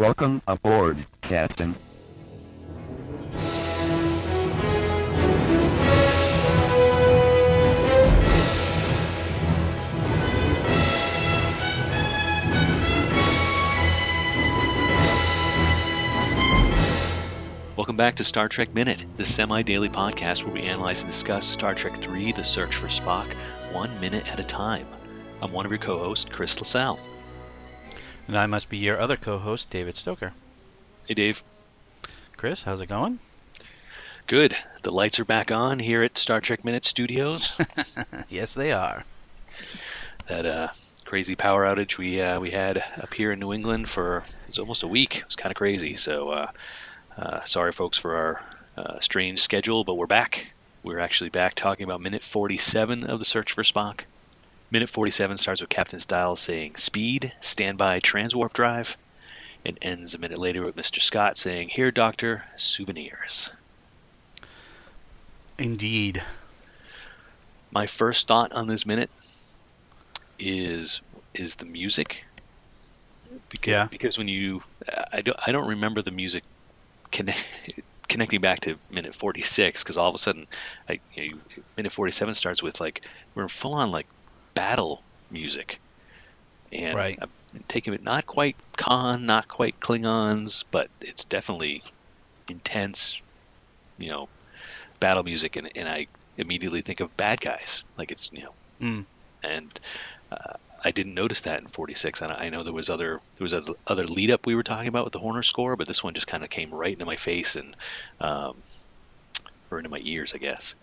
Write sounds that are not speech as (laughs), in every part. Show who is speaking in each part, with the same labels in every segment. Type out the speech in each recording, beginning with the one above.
Speaker 1: Welcome aboard, Captain.
Speaker 2: Welcome back to Star Trek Minute, the semi daily podcast where we analyze and discuss Star Trek III The Search for Spock one minute at a time. I'm one of your co hosts, Chris LaSalle.
Speaker 3: And I must be your other co host, David Stoker.
Speaker 2: Hey, Dave.
Speaker 3: Chris, how's it going?
Speaker 2: Good. The lights are back on here at Star Trek Minute Studios. (laughs)
Speaker 3: yes, they are.
Speaker 2: that uh, crazy power outage we uh, we had up here in New England for it was almost a week. It was kind of crazy. So uh, uh, sorry, folks, for our uh, strange schedule, but we're back. We're actually back talking about minute 47 of the search for Spock. Minute 47 starts with Captain Styles saying "Speed, standby, transwarp drive," and ends a minute later with Mr. Scott saying "Here, Doctor, souvenirs."
Speaker 3: Indeed.
Speaker 2: My first thought on this minute is is the music. Because,
Speaker 3: Yeah.
Speaker 2: Because when you, I don't, I don't remember the music connect, connecting back to minute 46 because all of a sudden, I, you know, minute 47 starts with like we're full on like battle music, and
Speaker 3: Right.
Speaker 2: I'm taking it not quite Khan, not quite Klingons, but it's definitely intense, you know, battle music, and, and I immediately think of bad guys, like it's you know
Speaker 3: Mm.
Speaker 2: and uh, I didn't notice that in 46. And I know there was other there was other- lead up we were talking about with the Horner score, but this one just kind of came right into my face and um, or into my ears, I guess.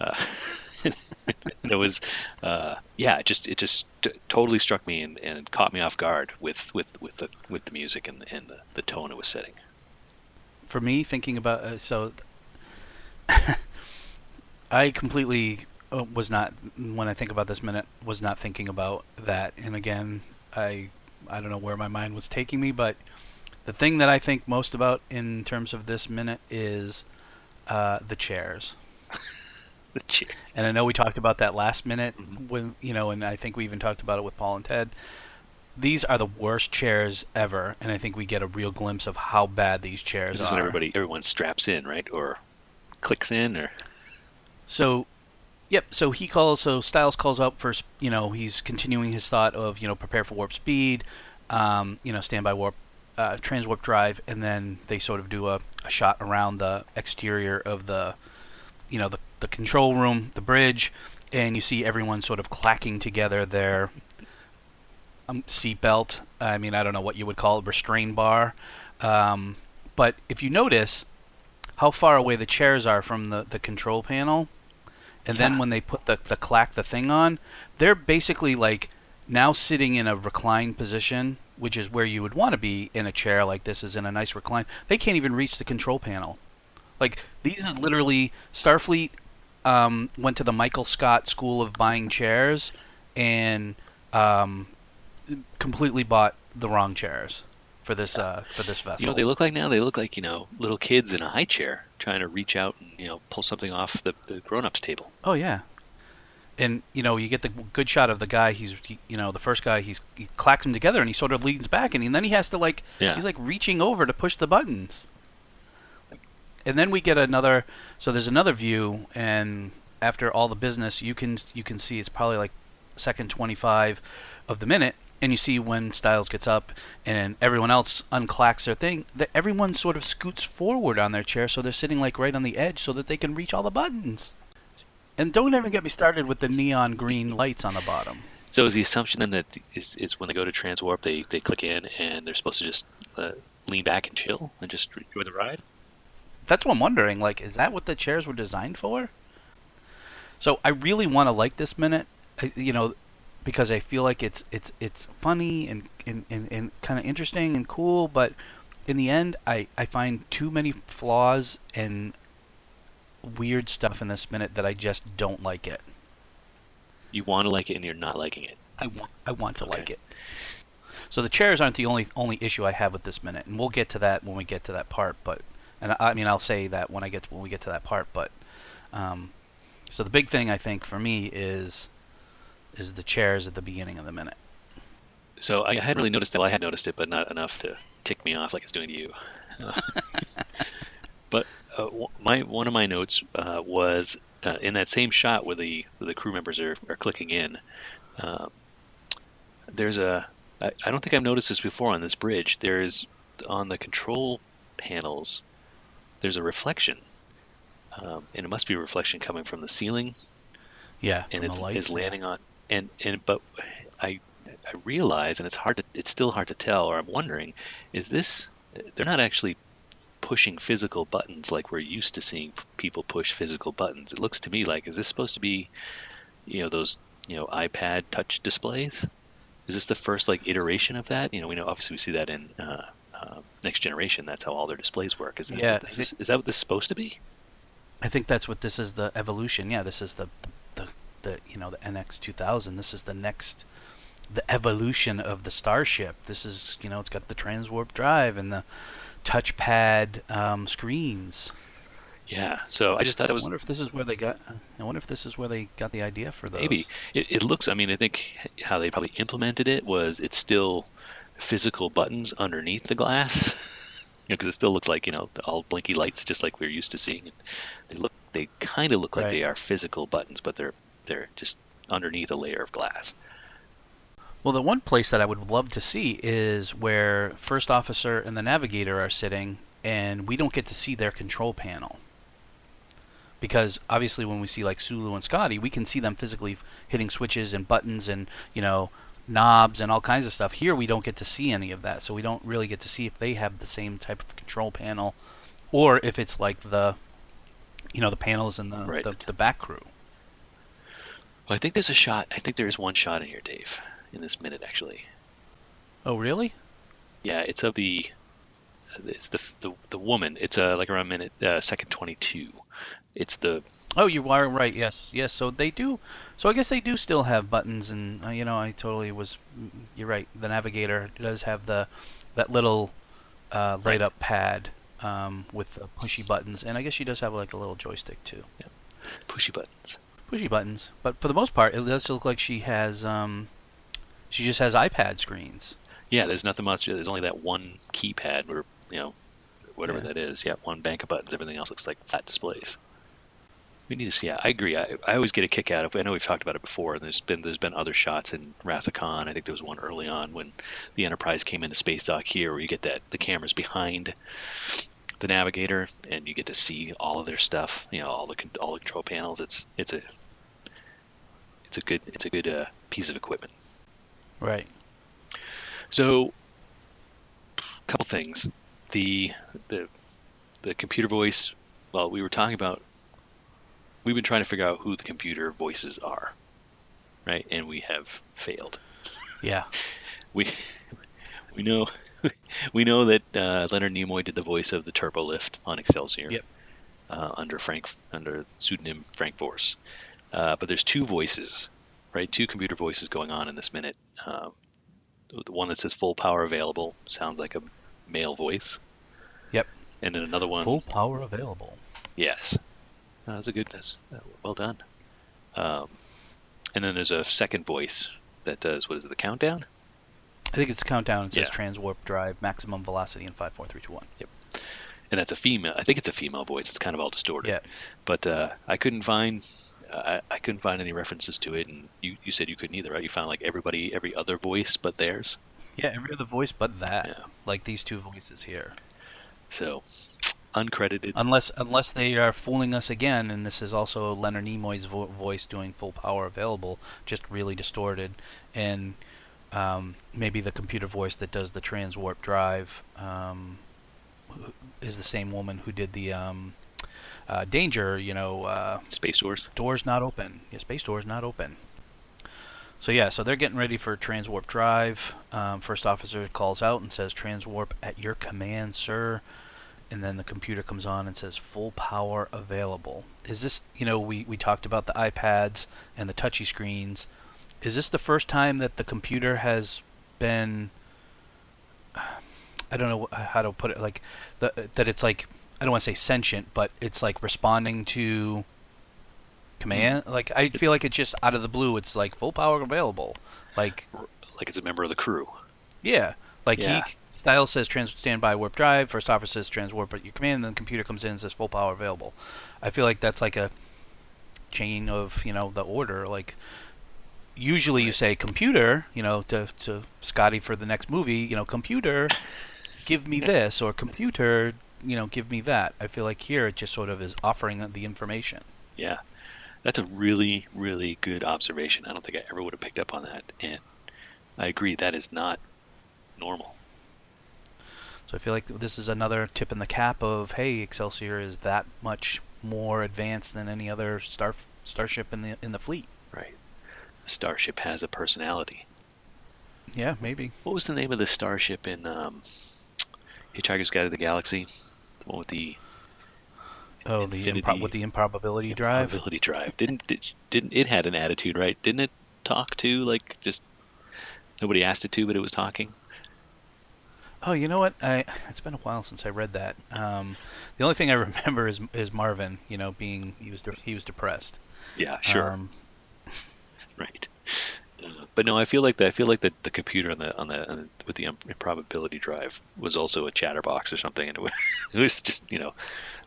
Speaker 2: Uh, (laughs) (laughs) it was uh, yeah, it just it just t- totally struck me and, and caught me off guard with with with the with the music and and the, the tone it was setting.
Speaker 3: For me, thinking about uh, so, (laughs) I completely uh, was not when I think about this minute was not thinking about that. And again, I I don't know where my mind was taking me, but the thing that I think most about in terms of this minute is uh, the chairs. (laughs)
Speaker 2: The.
Speaker 3: And I know we talked about that last minute
Speaker 2: Mhm.
Speaker 3: when you know, and I think we even talked about it with Paul and Ted. These are the worst chairs ever, and I think we get a real glimpse of how bad these chairs
Speaker 2: This is
Speaker 3: are.
Speaker 2: when everybody everyone straps in, right, or clicks in, or
Speaker 3: So, yep. So he calls. So Styles calls up for. You know, he's continuing his thought of you know prepare for warp speed, um, you know standby warp, uh, transwarp drive, and then they sort of do a, a shot around the exterior of the, you know the the control room, the bridge, and you see everyone sort of clacking together their um, seatbelt. I mean, I don't know what you would call it, restrain bar. Um, but if you notice how far away the chairs are from the, the control panel, and then when they put the, the clack the thing on, they're basically like now sitting in a reclined position, which is where you would want to be in a chair like this is in a nice recline. They can't even reach the control panel. Like these are literally Starfleet um, went to the Michael Scott School of Buying Chairs and um, completely bought the wrong chairs for this uh, for this vessel.
Speaker 2: You know what they look like now? They look like, you know, little kids in a high chair trying to reach out and, you know, pull something off the, the grown ups table.
Speaker 3: Oh yeah, and you know you get the good shot of the guy. He's he, you know the first guy. He's he clacks them together and he sort of leans back and, he, then he has to like
Speaker 2: Yeah.
Speaker 3: he's like reaching over to push the buttons. And then we get another. So there's another view, and after all the business, you can you can see it's probably like second 25 of the minute, and you see when Styles gets up and everyone else unclacks their thing. That everyone sort of scoots forward on their chair, so they're sitting like right on the edge, so that they can reach all the buttons. And don't even get me started with the neon green lights on the bottom.
Speaker 2: So is the assumption then that is, is when they go to transwarp, they, they click in and they're supposed to just uh, lean back and chill and just enjoy the ride?
Speaker 3: That's what I'm wondering. Like, is that what the chairs were designed for? So I really want to like this minute, I- you know, because I feel like it's it's it's funny and and, and, and kind of interesting and cool, but in the end, I, I find too many flaws and weird stuff in this minute that I just don't like it.
Speaker 2: You want to like it and you're not liking it.
Speaker 3: I want I want to like it. So the chairs aren't the only only issue I have with this minute, and we'll get to that when we get to that part. But and I, I mean I'll say that when I get when we get to that part. But um, so the big thing I think for me is is the chairs at the beginning of the minute.
Speaker 2: So I hadn't really noticed that. Well, I had noticed it, but not enough to tick me off like it's doing to you. Uh, (laughs) but uh, my one of my notes uh, was uh, in that same shot where the where the crew members are, are clicking in. Um, there's a I, I don't think I've noticed this before on this bridge. There's on the control panels. There's a reflection, um, and it must be a reflection coming from the ceiling
Speaker 3: Yeah.
Speaker 2: and it's,
Speaker 3: lights,
Speaker 2: is
Speaker 3: yeah.
Speaker 2: landing on and and but I I realize and it's hard to it's still hard to tell or I'm wondering is this they're not actually pushing physical buttons like we're used to seeing people push physical buttons it looks to me like is this supposed to be you know those you know iPad touch displays is this the first like iteration of that you know we know obviously we see that in uh, uh, next generation that's how all their displays work is that
Speaker 3: Yeah,
Speaker 2: this is, is that what this is supposed to be
Speaker 3: I think that's what this is the evolution. Yeah, this is the the, the you know the NX 2000. This is the next the evolution of the Starship. This is you know it's got the transwarp drive and the touchpad um, screens.
Speaker 2: yeah so I just thought that
Speaker 3: I
Speaker 2: was
Speaker 3: wonder if this is where they got. I wonder if this is where they got the idea for those.
Speaker 2: Maybe it, it looks. I mean, I think how they probably implemented it was it's still physical buttons underneath the glass, (laughs) you know, because it still looks like you know all blinky lights, just like we're used to seeing. They look. They kind of look like they are physical buttons, but they're they're just underneath a layer of glass.
Speaker 3: Well, the one place that I would love to see is where first officer and the navigator are sitting, and we don't get to see their control panel. Because obviously, when we see like Sulu and Scotty, we can see them physically hitting switches and buttons and you know knobs and all kinds of stuff. Here, we don't get to see any of that, so we don't really get to see if they have the same type of control panel, or if it's like the, you know, the panels in the
Speaker 2: Right.
Speaker 3: the, the back crew.
Speaker 2: Well, I think there's a shot. I think there is one shot in here, Dave, in this minute actually.
Speaker 3: Oh, really?
Speaker 2: Yeah, it's of the. It's the the, the woman. It's uh, like around minute uh, second twenty two. It's the
Speaker 3: Oh, you are right. Yes, yes. So they do. So I guess they do still have buttons, and uh, you know, I totally was. mm, You're right. The navigator does have the that little uh, light up pad um, with the pushy buttons, and I guess she does have like a little joystick too.
Speaker 2: pushy buttons.
Speaker 3: Pushy buttons, but for the most part, it does look like she has. Um, she just has iPad screens.
Speaker 2: Yeah, there's nothing much. There's only that one keypad, or you know, whatever
Speaker 3: Yeah.
Speaker 2: that is. Yeah, one bank of buttons. Everything else looks like flat displays. We need to see. Yeah, I agree. I, I always get a kick out of. I know we've talked about it before. And there's been there's been other shots in Wrath. I think there was one early on when the Enterprise came into space dock here, where you get that the cameras behind the navigator, and you get to see all of their stuff. You know, all the all the control panels. It's it's a it's a good it's a good uh, piece of equipment.
Speaker 3: Right.
Speaker 2: So, a couple things. The the the computer voice. Well, we were talking about. We've been trying to figure out who the computer voices are, right? And we have failed.
Speaker 3: Yeah. (laughs)
Speaker 2: We we know (laughs) we know that uh, Leonard Nimoy did the voice of the turbo lift on Excelsior.
Speaker 3: Yep.
Speaker 2: Uh, under Frank under pseudonym Frank Force. Uh, but there's two voices, right? Two computer voices going on in this minute. Um, the one that says full power available sounds like a male voice.
Speaker 3: Yep.
Speaker 2: And then another one.
Speaker 3: Full power available.
Speaker 2: Yes. Uh, that's a goodness. Uh, well done. Um, and then there's a second voice that does what is it? The countdown.
Speaker 3: I think it's a countdown. It says
Speaker 2: Yeah.
Speaker 3: transwarp drive, maximum velocity, in five, four, three, two, one. Yep.
Speaker 2: and that's a female. I think it's a female voice. It's kind of all distorted.
Speaker 3: Yeah.
Speaker 2: But uh, I couldn't find. I, I couldn't find any references to it, and you, you said you couldn't either, right? You found like everybody, every other voice but theirs.
Speaker 3: Yeah, every other voice but that.
Speaker 2: Yeah.
Speaker 3: Like these two voices here.
Speaker 2: So, uncredited.
Speaker 3: Unless unless they are fooling us again, and this is also Leonard Nimoy's vo- voice doing full power available, just really distorted, and um, maybe the computer voice that does the transwarp drive um, is the same woman who did the um, uh, danger. You know, uh,
Speaker 2: Space doors.
Speaker 3: doors not open. Yeah, space doors not open. So yeah, so they're getting ready for transwarp drive. Um, first officer calls out and says, "Transwarp at your command, sir." And then the computer comes on and says, "Full power available." Is this, you know, we we talked about the iPads and the touchy screens. Is this the first time that the computer has been? I don't know how to put it. Like the, that it's like I don't want to say sentient, but it's like responding to command. Mm-hmm. Like I feel like it's just out of the blue. It's like full power available. Like
Speaker 2: Like it's a member of the crew.
Speaker 3: yeah, like
Speaker 2: Yeah.
Speaker 3: he Styles says trans standby warp drive. First officer says transwarp at your command. And then the computer comes in and says full power available. I feel like that's like a chain of you know the order. Like usually you say computer, you know, to to Scotty for the next movie. You know, computer, give me (laughs) this, or computer, you know, give me that. I feel like here it just sort of is offering the information.
Speaker 2: Yeah, that's a really, really good observation. I don't think I ever would have picked up on that, and I agree that is not normal.
Speaker 3: So I feel like this is another tip in the cap of hey, Excelsior is that much more advanced than any other star starship in the in the fleet.
Speaker 2: Right. Starship has a personality.
Speaker 3: Yeah, maybe.
Speaker 2: What was the name of the starship in um, Hitchhiker's Guide to the Galaxy? The one with the
Speaker 3: Oh, the impro- with the improbability drive.
Speaker 2: Probability drive. Didn't did, didn't it had an attitude, right? Didn't it talk to like just nobody asked it to, but it was talking?
Speaker 3: Oh, you know what? I it's been a while since I read that. Um, the only thing I (laughs) remember is is Marvin. You know, being he was de- he was depressed.
Speaker 2: Yeah, sure.
Speaker 3: Um, (laughs)
Speaker 2: right. Uh, but no, I feel like the I feel like the, the computer on the on the, on with the improbability drive was also a chatterbox or something, and it (laughs) was, it was just you know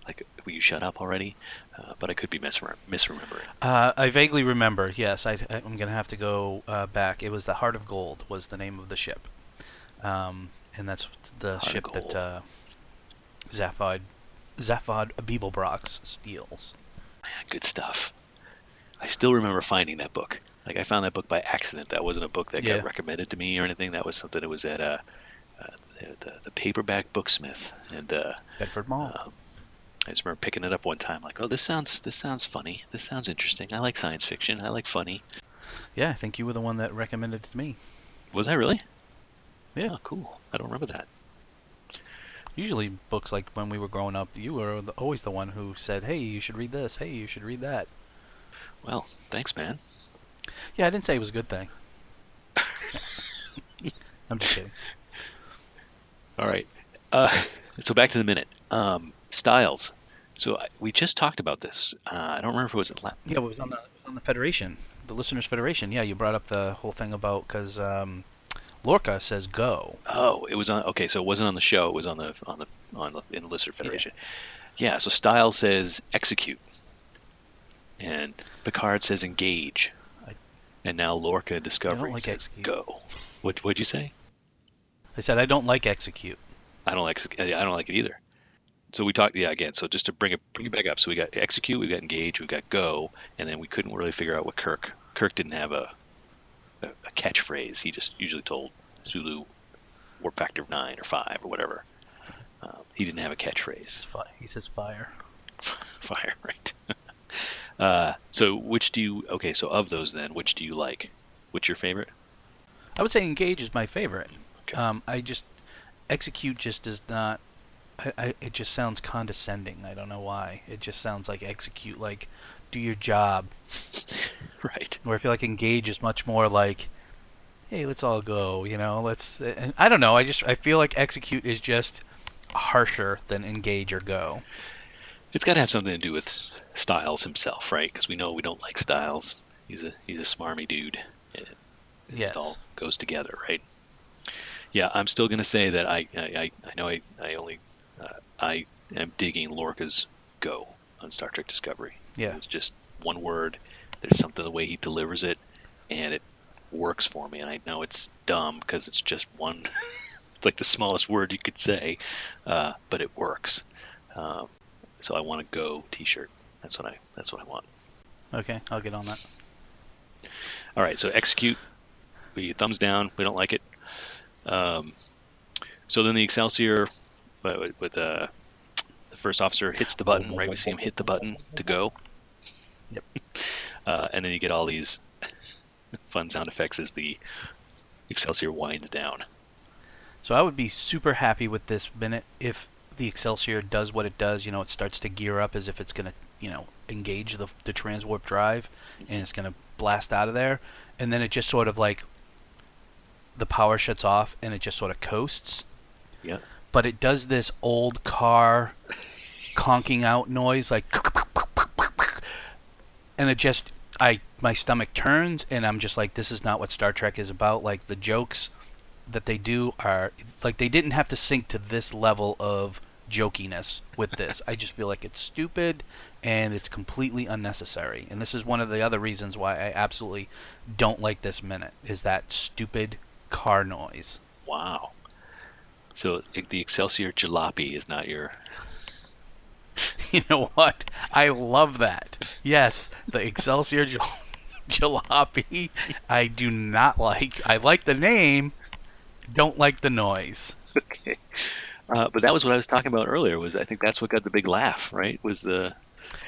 Speaker 2: like will you shut up already? Uh, but I could be misrem- misremembering.
Speaker 3: uh, I vaguely remember. Yes, I, I, am gonna have to go uh, back. It was the Heart of Gold was the name of the ship, um, and that's the ship that uh, Zaphod Zaphod Beeblebrox steals.
Speaker 2: Man, good stuff. I still remember finding that book. Like I found that book by accident. That wasn't a book that
Speaker 3: Yeah.
Speaker 2: got recommended to me or anything. That was something that was at uh, uh, the, the paperback booksmith, and uh,
Speaker 3: Bedford Mall.
Speaker 2: um, I just remember picking it up one time. Like, oh, this sounds this sounds funny. This sounds interesting. I like science fiction. I like funny.
Speaker 3: yeah, I think you were the one that recommended it to me.
Speaker 2: Was I really?
Speaker 3: Yeah.
Speaker 2: Cool. I don't remember that.
Speaker 3: Usually, books like when we were growing up, you were the, always the one who said, "Hey, you should read this. Hey, you should read that."
Speaker 2: Well, thanks, man.
Speaker 3: Yeah, I didn't say it was a good thing. (laughs) I'm just kidding.
Speaker 2: All right. Uh, so back to the minute. Um, styles. So I, we just talked about this. Uh, I don't remember if it was at
Speaker 3: Yeah, it was on the it was on the Federation, the Listeners Federation. Yeah, you brought up the whole thing about because um, Lorca says go.
Speaker 2: Oh, it was on. Okay, so it wasn't on the show. It was on the on the on the in the Lister Federation. Yeah. so Style says execute, and Picard says engage,
Speaker 3: I-
Speaker 2: and now Lorca Discovery
Speaker 3: like
Speaker 2: says
Speaker 3: execute.
Speaker 2: go. What what'd you say?
Speaker 3: I said I don't like execute.
Speaker 2: I don't like I don't like it either. So we talked yeah again. So just to bring it bring it back up. So we got execute, we got engage, we got go, and then we couldn't really figure out what Kirk. Kirk didn't have a a, a catchphrase. He just usually told Sulu warp factor of nine or five or whatever. Um, he didn't have a catchphrase.
Speaker 3: He says fire. (laughs)
Speaker 2: Fire, right? (laughs) uh, so which do you? Okay, so of those then, which do you like? What's your favorite?
Speaker 3: I would say engage is my favorite.
Speaker 2: Okay.
Speaker 3: Um, I just execute just does not. I, I, it just sounds condescending. I don't know why. It just sounds like execute, like do your job. (laughs)
Speaker 2: right.
Speaker 3: Where I feel like engage is much more like, hey, let's all go. You know, let's. I don't know. I just I feel like execute is just harsher than engage or go.
Speaker 2: It's got to have something to do with Styles himself, right? Because we know we don't like Styles. He's a he's a smarmy dude. It,
Speaker 3: Yes.
Speaker 2: it all goes together, right? Yeah, I'm still gonna say that I I, I, I know I I only uh, I am digging Lorca's go on Star Trek Discovery.
Speaker 3: Yeah.
Speaker 2: It's just one word. There's something the way he delivers it, and it works for me. And I know it's dumb because it's just one. (laughs) it's like the smallest word you could say, uh, but it works. Um, so I want a go T-shirt. That's what I. That's what I want.
Speaker 3: Okay, I'll get on that.
Speaker 2: All right. So execute. We thumbs down. We don't like it. Um, so then the Excelsior, uh, with, with uh, the first officer hits the button. Right. We see him hit the button to go.
Speaker 3: Yep.
Speaker 2: Uh, and then you get all these (laughs) fun sound effects as the Excelsior winds down.
Speaker 3: So I would be super happy with this minute if the Excelsior does what it does. You know, it starts to gear up as if it's gonna, you know, engage the the transwarp drive, and it's gonna blast out of there, and then it just sort of like the power shuts off and it just sort of coasts.
Speaker 2: Yep.
Speaker 3: But it does this old car conking out noise like (laughs) and it just I my stomach turns and I'm just like this is not what Star Trek is about like the jokes that they do are like they didn't have to sink to this level of jokiness with (laughs) this. I just feel like it's stupid and it's completely unnecessary. And this is one of the other reasons why I absolutely don't like this minute is that stupid car noise.
Speaker 2: Wow. So the Excelsior Jalopy is not your. (laughs)
Speaker 3: You know what? I love that. Yes, the Excelsior Jal- (laughs) Jalopy. I do not like. I like the name. Don't like the noise.
Speaker 2: Okay. Uh, but that was what I was talking about earlier. Was I think that's what got the big laugh, right? Was the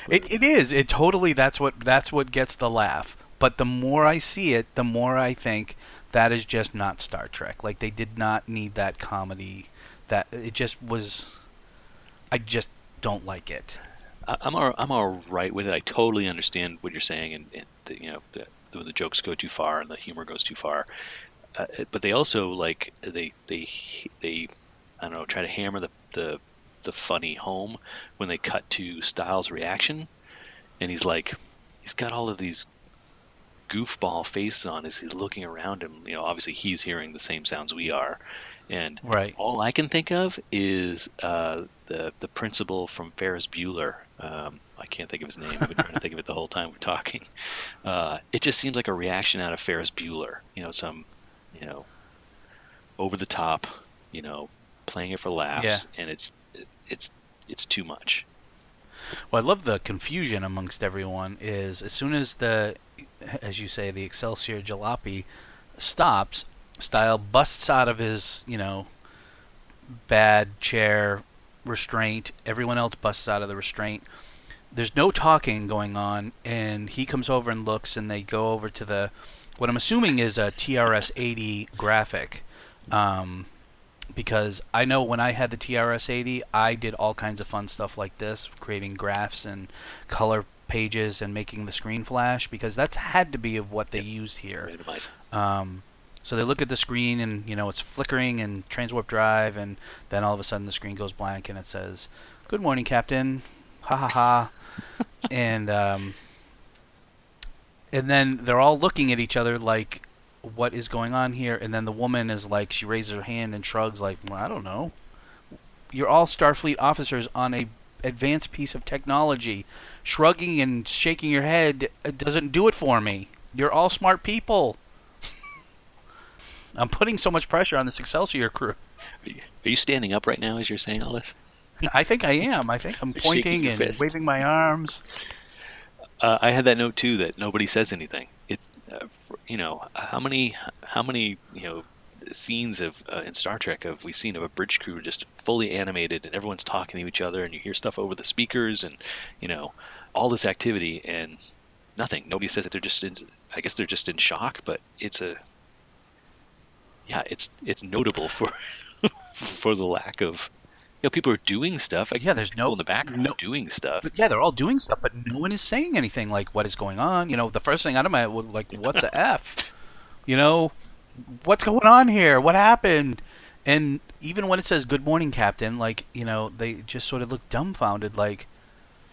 Speaker 3: It, it is. It totally. That's what. That's what gets the laugh. But the more I see it, the more I think that is just not Star Trek. Like they did not need that comedy. That it just was. I just don't like it.
Speaker 2: I'm all, I'm all right with it. I totally understand what you're saying, and, and the, you know the, the the jokes go too far and the humor goes too far. Uh, but they also like they they they I don't know try to hammer the the the funny home when they cut to Styles' reaction, and he's like he's got all of these goofball faces on as he's looking around him. You know, obviously he's hearing the same sounds we are, and
Speaker 3: Right.
Speaker 2: all I can think of is uh, the the principal from Ferris Bueller. Um, I can't think of his name. I've been trying to think of it the whole time we're talking. Uh, it just seems like a reaction out of Ferris Bueller. You know, some you know over the top. You know, playing it for laughs,
Speaker 3: Yeah.
Speaker 2: and it's it's it's too much.
Speaker 3: Well, I love the confusion amongst everyone. Is as soon as the, as you say, the Excelsior Jalopy stops, Style busts out of his, you know, bad chair restraint. Everyone else busts out of the restraint. There's no talking going on, and he comes over and looks, and they go over to the, what I'm assuming is a TRS-80 graphic. Um, because I know when I had the TRS-80, I did all kinds of fun stuff like this, creating graphs and color pages and making the screen flash because that's had to be of what they
Speaker 2: Yep.
Speaker 3: used here. Um, so they look at the screen and you know it's flickering and transwarp drive, and then all of a sudden the screen goes blank and it says, "Good morning, Captain." Ha ha ha. (laughs) and um, and then they're all looking at each other like, "What is going on here?" And then the woman is like, she raises her hand and shrugs like, well, "I don't know." You're all Starfleet officers on a advanced piece of technology. Shrugging and shaking your head doesn't do it for me. You're all smart people. I'm putting so much pressure on this Excelsior crew.
Speaker 2: Are you, are you standing up right now as you're saying all this?
Speaker 3: I think I am. I think I'm (laughs) pointing and
Speaker 2: fist.
Speaker 3: waving my arms.
Speaker 2: Uh, I had that note too that nobody says anything. It's uh, you know how many how many you know scenes of uh, in Star Trek have we seen of a bridge crew just fully animated and everyone's talking to each other and you hear stuff over the speakers and you know all this activity and nothing. Nobody says it. They're just in. I guess they're just in shock. But it's a yeah. It's it's notable for (laughs) for the lack of you know people are doing stuff. I
Speaker 3: Yeah, there's no
Speaker 2: in the background
Speaker 3: no-
Speaker 2: doing stuff.
Speaker 3: But yeah, they're all doing stuff, but no one is saying anything like what is going on. You know, the first thing out of my was like, what the (laughs) f? You know, what's going on here? What happened? And even when it says "Good morning, Captain," like you know, they just sort of look dumbfounded, like,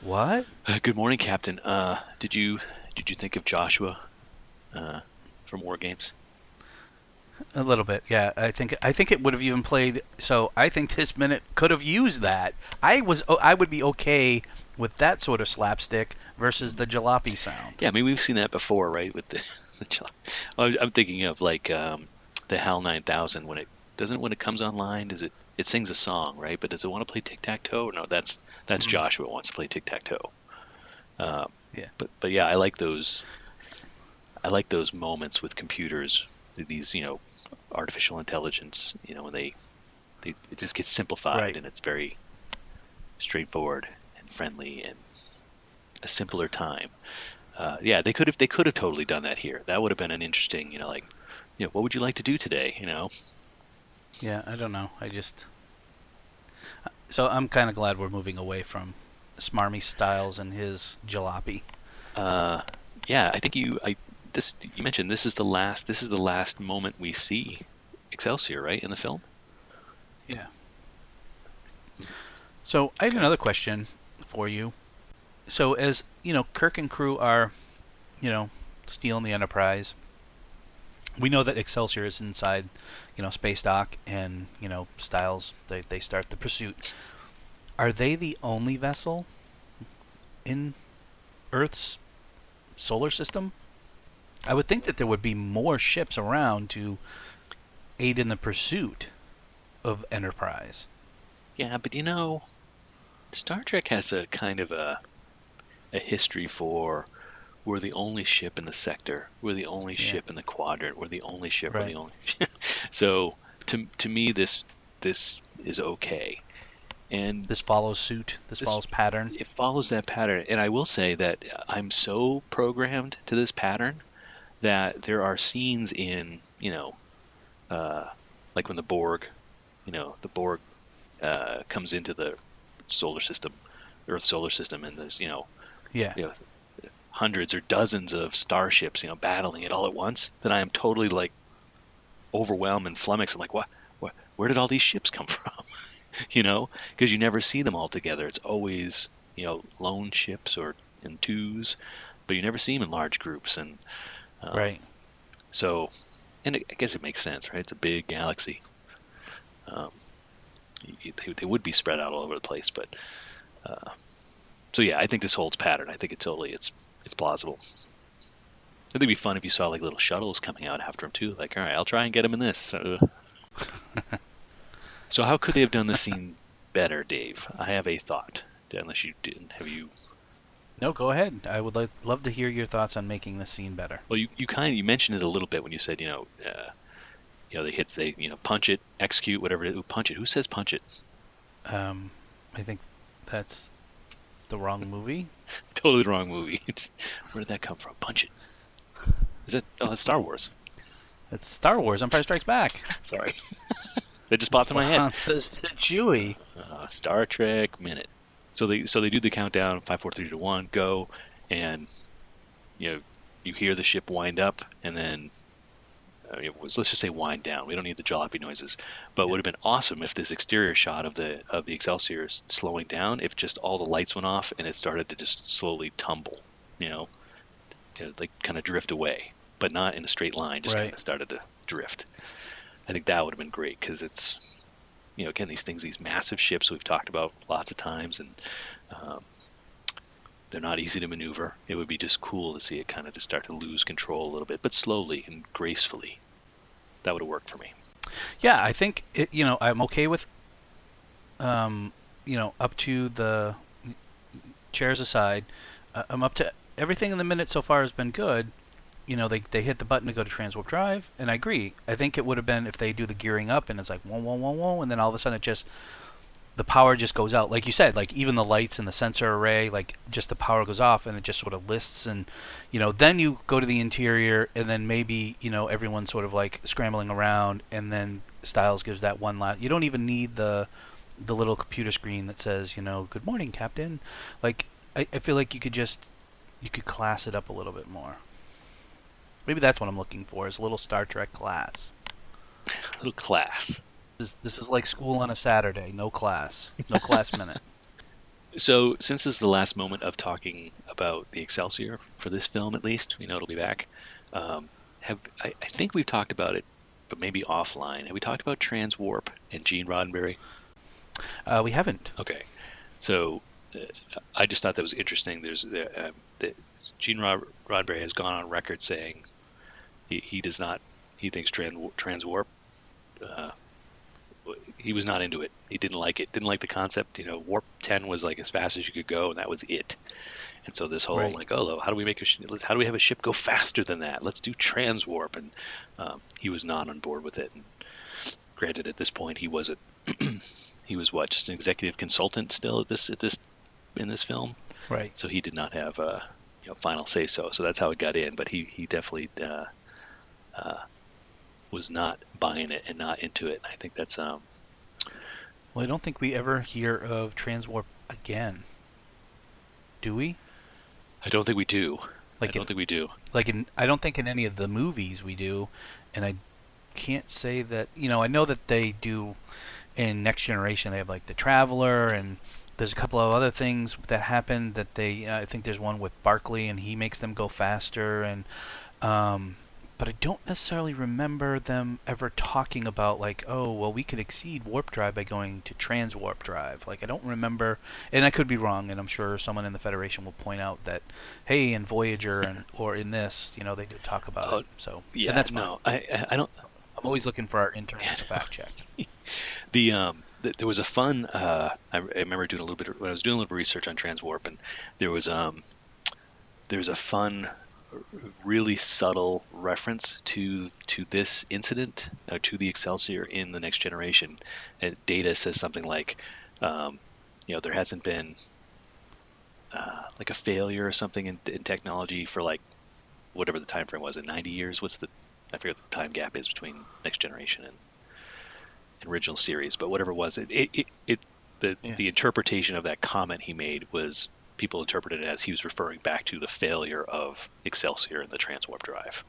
Speaker 3: what? (sighs)
Speaker 2: Good morning, Captain. Uh, did you did you think of Joshua uh, from War Games?
Speaker 3: A little bit, yeah. I think I think it would have even played. So I think this minute could have used that. I was oh, I would be okay with that sort of slapstick versus the jalopy sound.
Speaker 2: Yeah, I mean we've seen that before, right? With the, (laughs) the I'm thinking of like um, the HAL 9000 when it doesn't when it comes online. Does it it sings a song, right? But does it want to play tic tac toe? No, that's that's
Speaker 3: Mhm.
Speaker 2: Joshua wants to play tic tac toe. Um,
Speaker 3: Yeah.
Speaker 2: But but yeah, I like those. I like those moments with computers. These you know, artificial intelligence. You know, when they, they it just gets simplified
Speaker 3: Right.
Speaker 2: and it's very straightforward and friendly and a simpler time. Uh, yeah, they could have they could have totally done that here. That would have been an interesting, you know, like, you know, what would you like to do today? You know,
Speaker 3: Yeah, I don't know. I just so I'm kind of glad we're moving away from Smarmy Styles and his jalopy.
Speaker 2: uh, yeah, I think you I this you mentioned this is the last this is the last moment we see Excelsior right in the film.
Speaker 3: Yeah. So I have another question for you. So as you know, Kirk and crew are, you know, stealing the Enterprise. we know that Excelsior is inside, you know, space dock, and you know, Styles they they start the pursuit. Are they the only vessel in Earth's solar system? I would think that there would be more ships around to aid in the pursuit of Enterprise.
Speaker 2: Yeah, but you know, Star Trek has a kind of a a history for we're the only ship in the sector, we're the only
Speaker 3: Yeah.
Speaker 2: ship in the quadrant, we're the only ship, we're the only. (laughs) so to to me, this this is okay, and
Speaker 3: This follows suit. This,
Speaker 2: This-
Speaker 3: follows pattern.
Speaker 2: it follows that pattern. And I will say that I'm so programmed to this pattern that there are scenes in, you know, uh, like when the Borg, you know, the Borg uh, comes into the solar system, Earth solar system, and there's, you know,
Speaker 3: Yeah.
Speaker 2: you know, hundreds or dozens of starships, you know, battling it all at once, then I am totally like overwhelmed and flummoxed. I'm like, what, what, where did all these ships come (laughs) from? you know, because you never see them all together. It's always, you know, lone ships or in twos, but you never see them in large groups. And um,
Speaker 3: Right.
Speaker 2: so, and it, I guess it makes sense, right? It's a big galaxy. Um, they, they would be spread out all over the place, but uh, so yeah, I think this holds pattern. I think it totally it's it's plausible. I think it'd be fun if you saw like little shuttles coming out after him too. Like, all right, I'll try and get him in this. Uh, (laughs) so how could they have done this scene better, Dave? I have a thought. Unless you didn't, have you?
Speaker 3: No, go ahead. I would like, love to hear your thoughts on making this scene better.
Speaker 2: Well, you, you kind of you mentioned it a little bit when you said you know, uh, you know they hit say you know punch it, execute whatever. it is. ooh, punch it. Who says punch it?
Speaker 3: Um, I think that's the wrong (laughs) movie.
Speaker 2: totally the wrong movie. (laughs) Where did that come from? Punch it. Is that? Oh, that's Star Wars.
Speaker 3: It's Star Wars: Empire Strikes Back. (laughs)
Speaker 2: Sorry, that just popped in my head.
Speaker 3: It's to Chewie.
Speaker 2: Uh, Star Trek minute. So they so they do the countdown five, four, three, two, one, go, and you know you hear the ship wind up, and then uh, it was, let's just say wind down. We don't need the jalopy noises, but it would have been awesome if this exterior shot of the of the Excelsior is slowing down, if just all the lights went off and it started to just slowly tumble, you know, to, like kind of drift away, but not in a straight line, just
Speaker 3: Right.
Speaker 2: kind of started to drift. I think that would have been great because it's you know, again, these things, these massive ships we've talked about lots of times, and um, they're not easy to maneuver. It would be just cool to see it kind of just start to lose control a little bit, but slowly and gracefully. That would have worked for me.
Speaker 3: Yeah, I think it, you know I'm okay with, um, you know, up to the chairs aside, uh, I'm up to everything in the minute so far has been good. You know, they they hit the button to go to transwarp drive, and I agree. I think it would have been if they do the gearing up and it's like whoa whoa whoa whoa, and then all of a sudden it just the power just goes out. Like you said, like even the lights and the sensor array, like just the power goes off and it just sort of lists and you know, then you go to the interior and then maybe, you know, everyone's sort of like scrambling around and then Styles gives that one last you don't even need the the little computer screen that says, you know, good morning, Captain. Like I, I feel like you could just you could class it up a little bit more. Maybe that's what I'm looking for, is a little Star Trek class.
Speaker 2: A little class.
Speaker 3: This, this is like school on a Saturday, no class, no class (laughs) minute.
Speaker 2: So, since this is the last moment of talking about the Excelsior for this film, at least, we know it'll be back. Um, have I, I think we've talked about it, but maybe offline. Have we talked about Transwarp and Gene Roddenberry?
Speaker 3: Uh, we haven't.
Speaker 2: Okay, so uh, I just thought that was interesting. There's uh, uh, the, Gene Rod- Roddenberry has gone on record saying he, he does not he thinks trans transwarp. Uh, he was not into it. He didn't like it. Didn't like the concept. You know, warp ten was like as fast as you could go, and that was it. And so this whole
Speaker 3: Right.
Speaker 2: like, oh, how do we make a sh- how do we have a ship go faster than that? Let's do transwarp. And um, he was not on board with it. And granted, at this point, he wasn't. (clears throat) he was what just an executive consultant still at this at this in this film
Speaker 3: Right.
Speaker 2: so he did not have a you know, final say so so that's how it got in but he he definitely uh, uh, was not buying it and not into it i think that's um
Speaker 3: Well, I don't think we ever hear of transwarp again. Do we?
Speaker 2: i don't think we do
Speaker 3: Like
Speaker 2: i don't
Speaker 3: in,
Speaker 2: think we do
Speaker 3: like in I don't think in any of the movies we do, and I can't say that you know I know that they do in Next Generation they have like the Traveler and there's a couple of other things that happen that they uh, I think there's one with Barkley and he makes them go faster and um, but I don't necessarily remember them ever talking about like, oh, well, we could exceed warp drive by going to trans warp drive. Like, I don't remember, and I could be wrong, and I'm sure someone in the Federation will point out that, hey, in Voyager and (laughs) or in this, you know, they did talk about
Speaker 2: Oh,
Speaker 3: it. So
Speaker 2: Yeah,
Speaker 3: and that's
Speaker 2: no,
Speaker 3: fine.
Speaker 2: I I- I don't.
Speaker 3: I'm always looking for our interns to fact check. (laughs)
Speaker 2: The um, th- there was a fun. Uh, I, I remember doing a little bit of, when I was doing a little research on transwarp, and there was um, there was a fun, really subtle reference to to this incident, uh, to the Excelsior in the Next Generation. And Data says something like, um, you know, there hasn't been uh, like a failure or something in, in technology for like whatever the time frame was in 90 years. What's the I forget what the time gap is between Next Generation and and original series, but whatever it was, it it, it, it the
Speaker 3: Yeah.
Speaker 2: the interpretation of that comment he made was people interpreted it as he was referring back to the failure of Excelsior and the transwarp drive.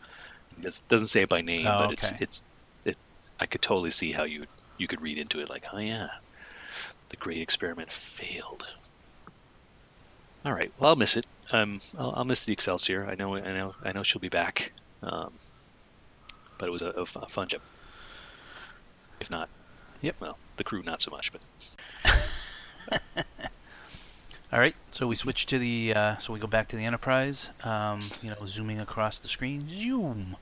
Speaker 2: It does- doesn't say it by name,
Speaker 3: Oh,
Speaker 2: but it's
Speaker 3: okay.
Speaker 2: it's it. I could totally see how you you could read into it like, oh yeah, the great experiment failed. All right, well I'll miss it. Um, I'll, I'll miss the Excelsior. I know, I know, I know she'll be back. Um, but it was a, a fun trip. If not,
Speaker 3: Yep.
Speaker 2: Well, the crew not so much, but (laughs)
Speaker 3: All right, so we switch to the, uh, so we go back to the Enterprise, um, you know, zooming across the screen, zoom,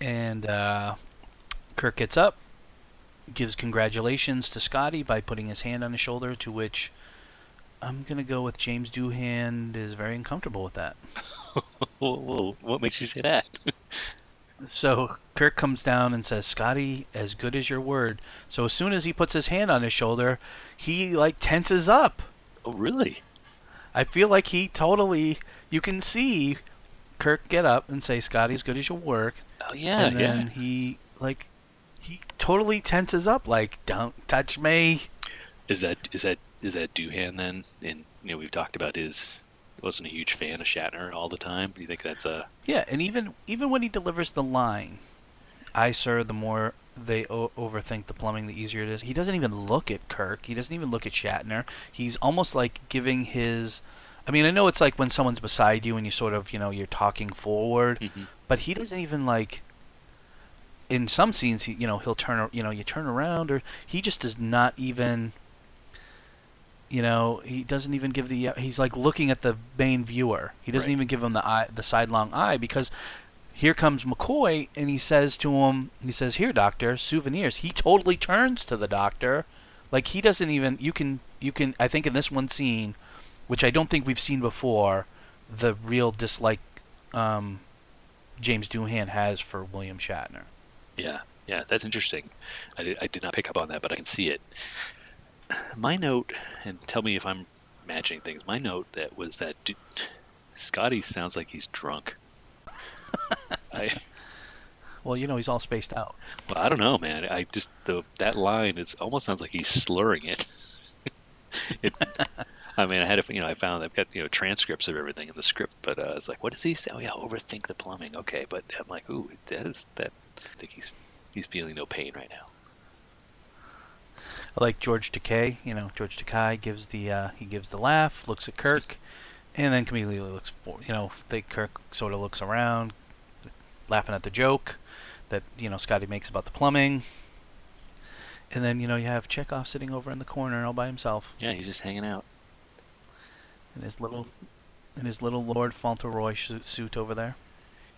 Speaker 3: and uh, Kirk gets up, gives congratulations to Scotty by putting his hand on his shoulder, to which I'm gonna go with James Doohan is very uncomfortable with that. (laughs)
Speaker 2: what makes you say that? (laughs)
Speaker 3: So Kirk comes down and says, "Scotty, as good as your word." So as soon as he puts his hand on his shoulder, he like tenses up.
Speaker 2: oh, really?
Speaker 3: I feel like he totally. You can see Kirk get up and say, "Scotty's good as your work,"
Speaker 2: Oh yeah,
Speaker 3: and then
Speaker 2: yeah.
Speaker 3: he like he totally tenses up, like, "Don't touch me."
Speaker 2: Is that is that is that Doohan then? And you know, we've talked about his wasn't a huge fan of Shatner all the time. Do you think that's a
Speaker 3: Yeah, and even even when he delivers the line, "I sir, the more they o- overthink the plumbing, the easier it is." He doesn't even look at Kirk. He doesn't even look at Shatner. He's almost like giving his. I mean, I know it's like when someone's beside you and you sort of, you know, you're talking forward,
Speaker 2: Mhm.
Speaker 3: but he doesn't even like. In some scenes, he, you know, he'll turn, you know, you turn around, or he just does not even. You know, he doesn't even give the. He's like looking at the main viewer. He doesn't
Speaker 2: Right.
Speaker 3: even give him the eye, the sidelong eye, because here comes McCoy, and he says to him, he says, "Here, doctor, souvenirs." He totally turns to the doctor, like he doesn't even. You can, you can. I think in this one scene, which I don't think we've seen before, the real dislike um, James Doohan has for William Shatner.
Speaker 2: Yeah, yeah, that's interesting. I did, I did not pick up on that, but I can see it. My note, and tell me if I'm imagining things. My note that was that Scotty sounds like he's drunk. (laughs) I
Speaker 3: Well, you know, he's all spaced out.
Speaker 2: well, I don't know, man. I just the that line is almost sounds like he's slurring it. (laughs) it I mean, I had to, you know, I found I've got you know transcripts of everything in the script, but uh, it's like, what does he say? Oh yeah, overthink the plumbing. Okay, but I'm like, ooh, that is that. I think he's he's feeling no pain right now.
Speaker 3: I like George Takei, you know, George Takei gives the uh, he gives the laugh, looks at Kirk, and then immediately looks for you know, they Kirk sort of looks around, laughing at the joke that you know Scotty makes about the plumbing, and then you know you have Chekov sitting over in the corner all by himself
Speaker 2: Yeah, he's just hanging out.
Speaker 3: in his little in his little Lord Fauntleroy suit over there.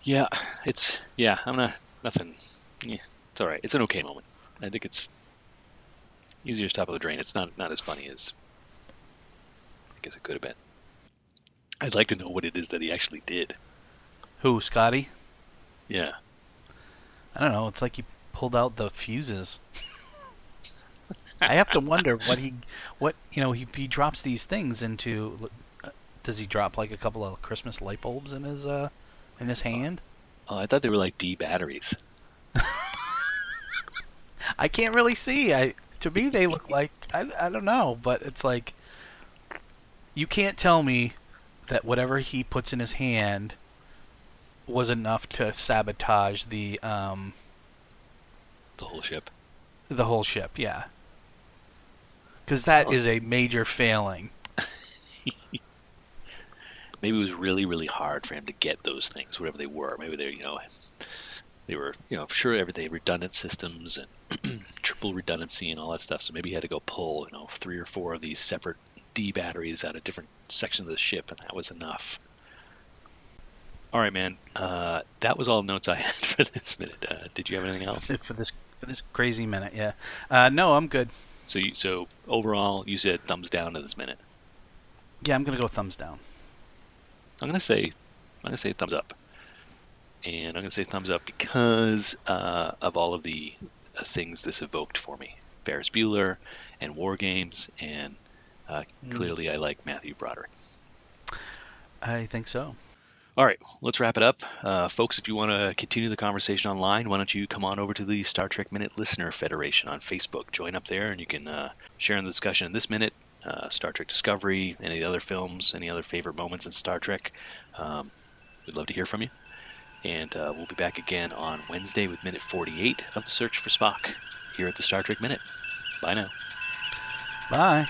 Speaker 2: Yeah, it's yeah. I'm not nothing. Yeah, it's all right. It's an okay moment. I think it's easier to top of the drain. It's not not as funny as I guess it could have been. I'd like to know what it is that he actually did.
Speaker 3: Who Scotty?
Speaker 2: Yeah.
Speaker 3: I don't know. It's like he pulled out the fuses. I have to wonder what he, what you know, he he drops these things into. uh, Does he drop like a couple of Christmas light bulbs in his uh, in his hand?
Speaker 2: Oh, I thought they were like D batteries. (laughs)
Speaker 3: I can't really see. I to me they look like I I don't know, but it's like you can't tell me that whatever he puts in his hand was enough to sabotage the um
Speaker 2: The whole ship.
Speaker 3: the whole ship. Yeah. Because that
Speaker 2: Oh.
Speaker 3: is a major failing. (laughs)
Speaker 2: Maybe it was really really hard for him to get those things, whatever they were. Maybe they're you know they were, you know, sure every they had redundant systems and (clears throat) triple redundancy and all that stuff. So maybe he had to go pull, you know, three or four of these separate D batteries out of different sections of the ship, and that was enough. All right, man. Uh, that was all the notes I (laughs) had for this minute. Uh, did you have anything else?
Speaker 3: for this for this crazy minute. Yeah. Uh, no, I'm good.
Speaker 2: So, you, so overall, you said thumbs down to this minute.
Speaker 3: Yeah, I'm gonna go thumbs down.
Speaker 2: I'm gonna say, I'm gonna say thumbs up, and I'm gonna say thumbs up because uh, of all of the uh, things this evoked for me: Ferris Bueller and War Games, and uh,
Speaker 3: Mm.
Speaker 2: clearly I like Matthew Broderick.
Speaker 3: I think so.
Speaker 2: All right, let's wrap it up. Uh, folks, if you want to continue the conversation online, why don't you come on over to the Star Trek Minute Listener Federation on Facebook? Join up there and you can uh, share in the discussion in this minute, uh, Star Trek Discovery, any other films, any other favorite moments in Star Trek. Um, we'd love to hear from you. And uh, we'll be back again on Wednesday with minute 48 of The Search for Spock here at the Star Trek Minute. Bye now.
Speaker 3: Bye.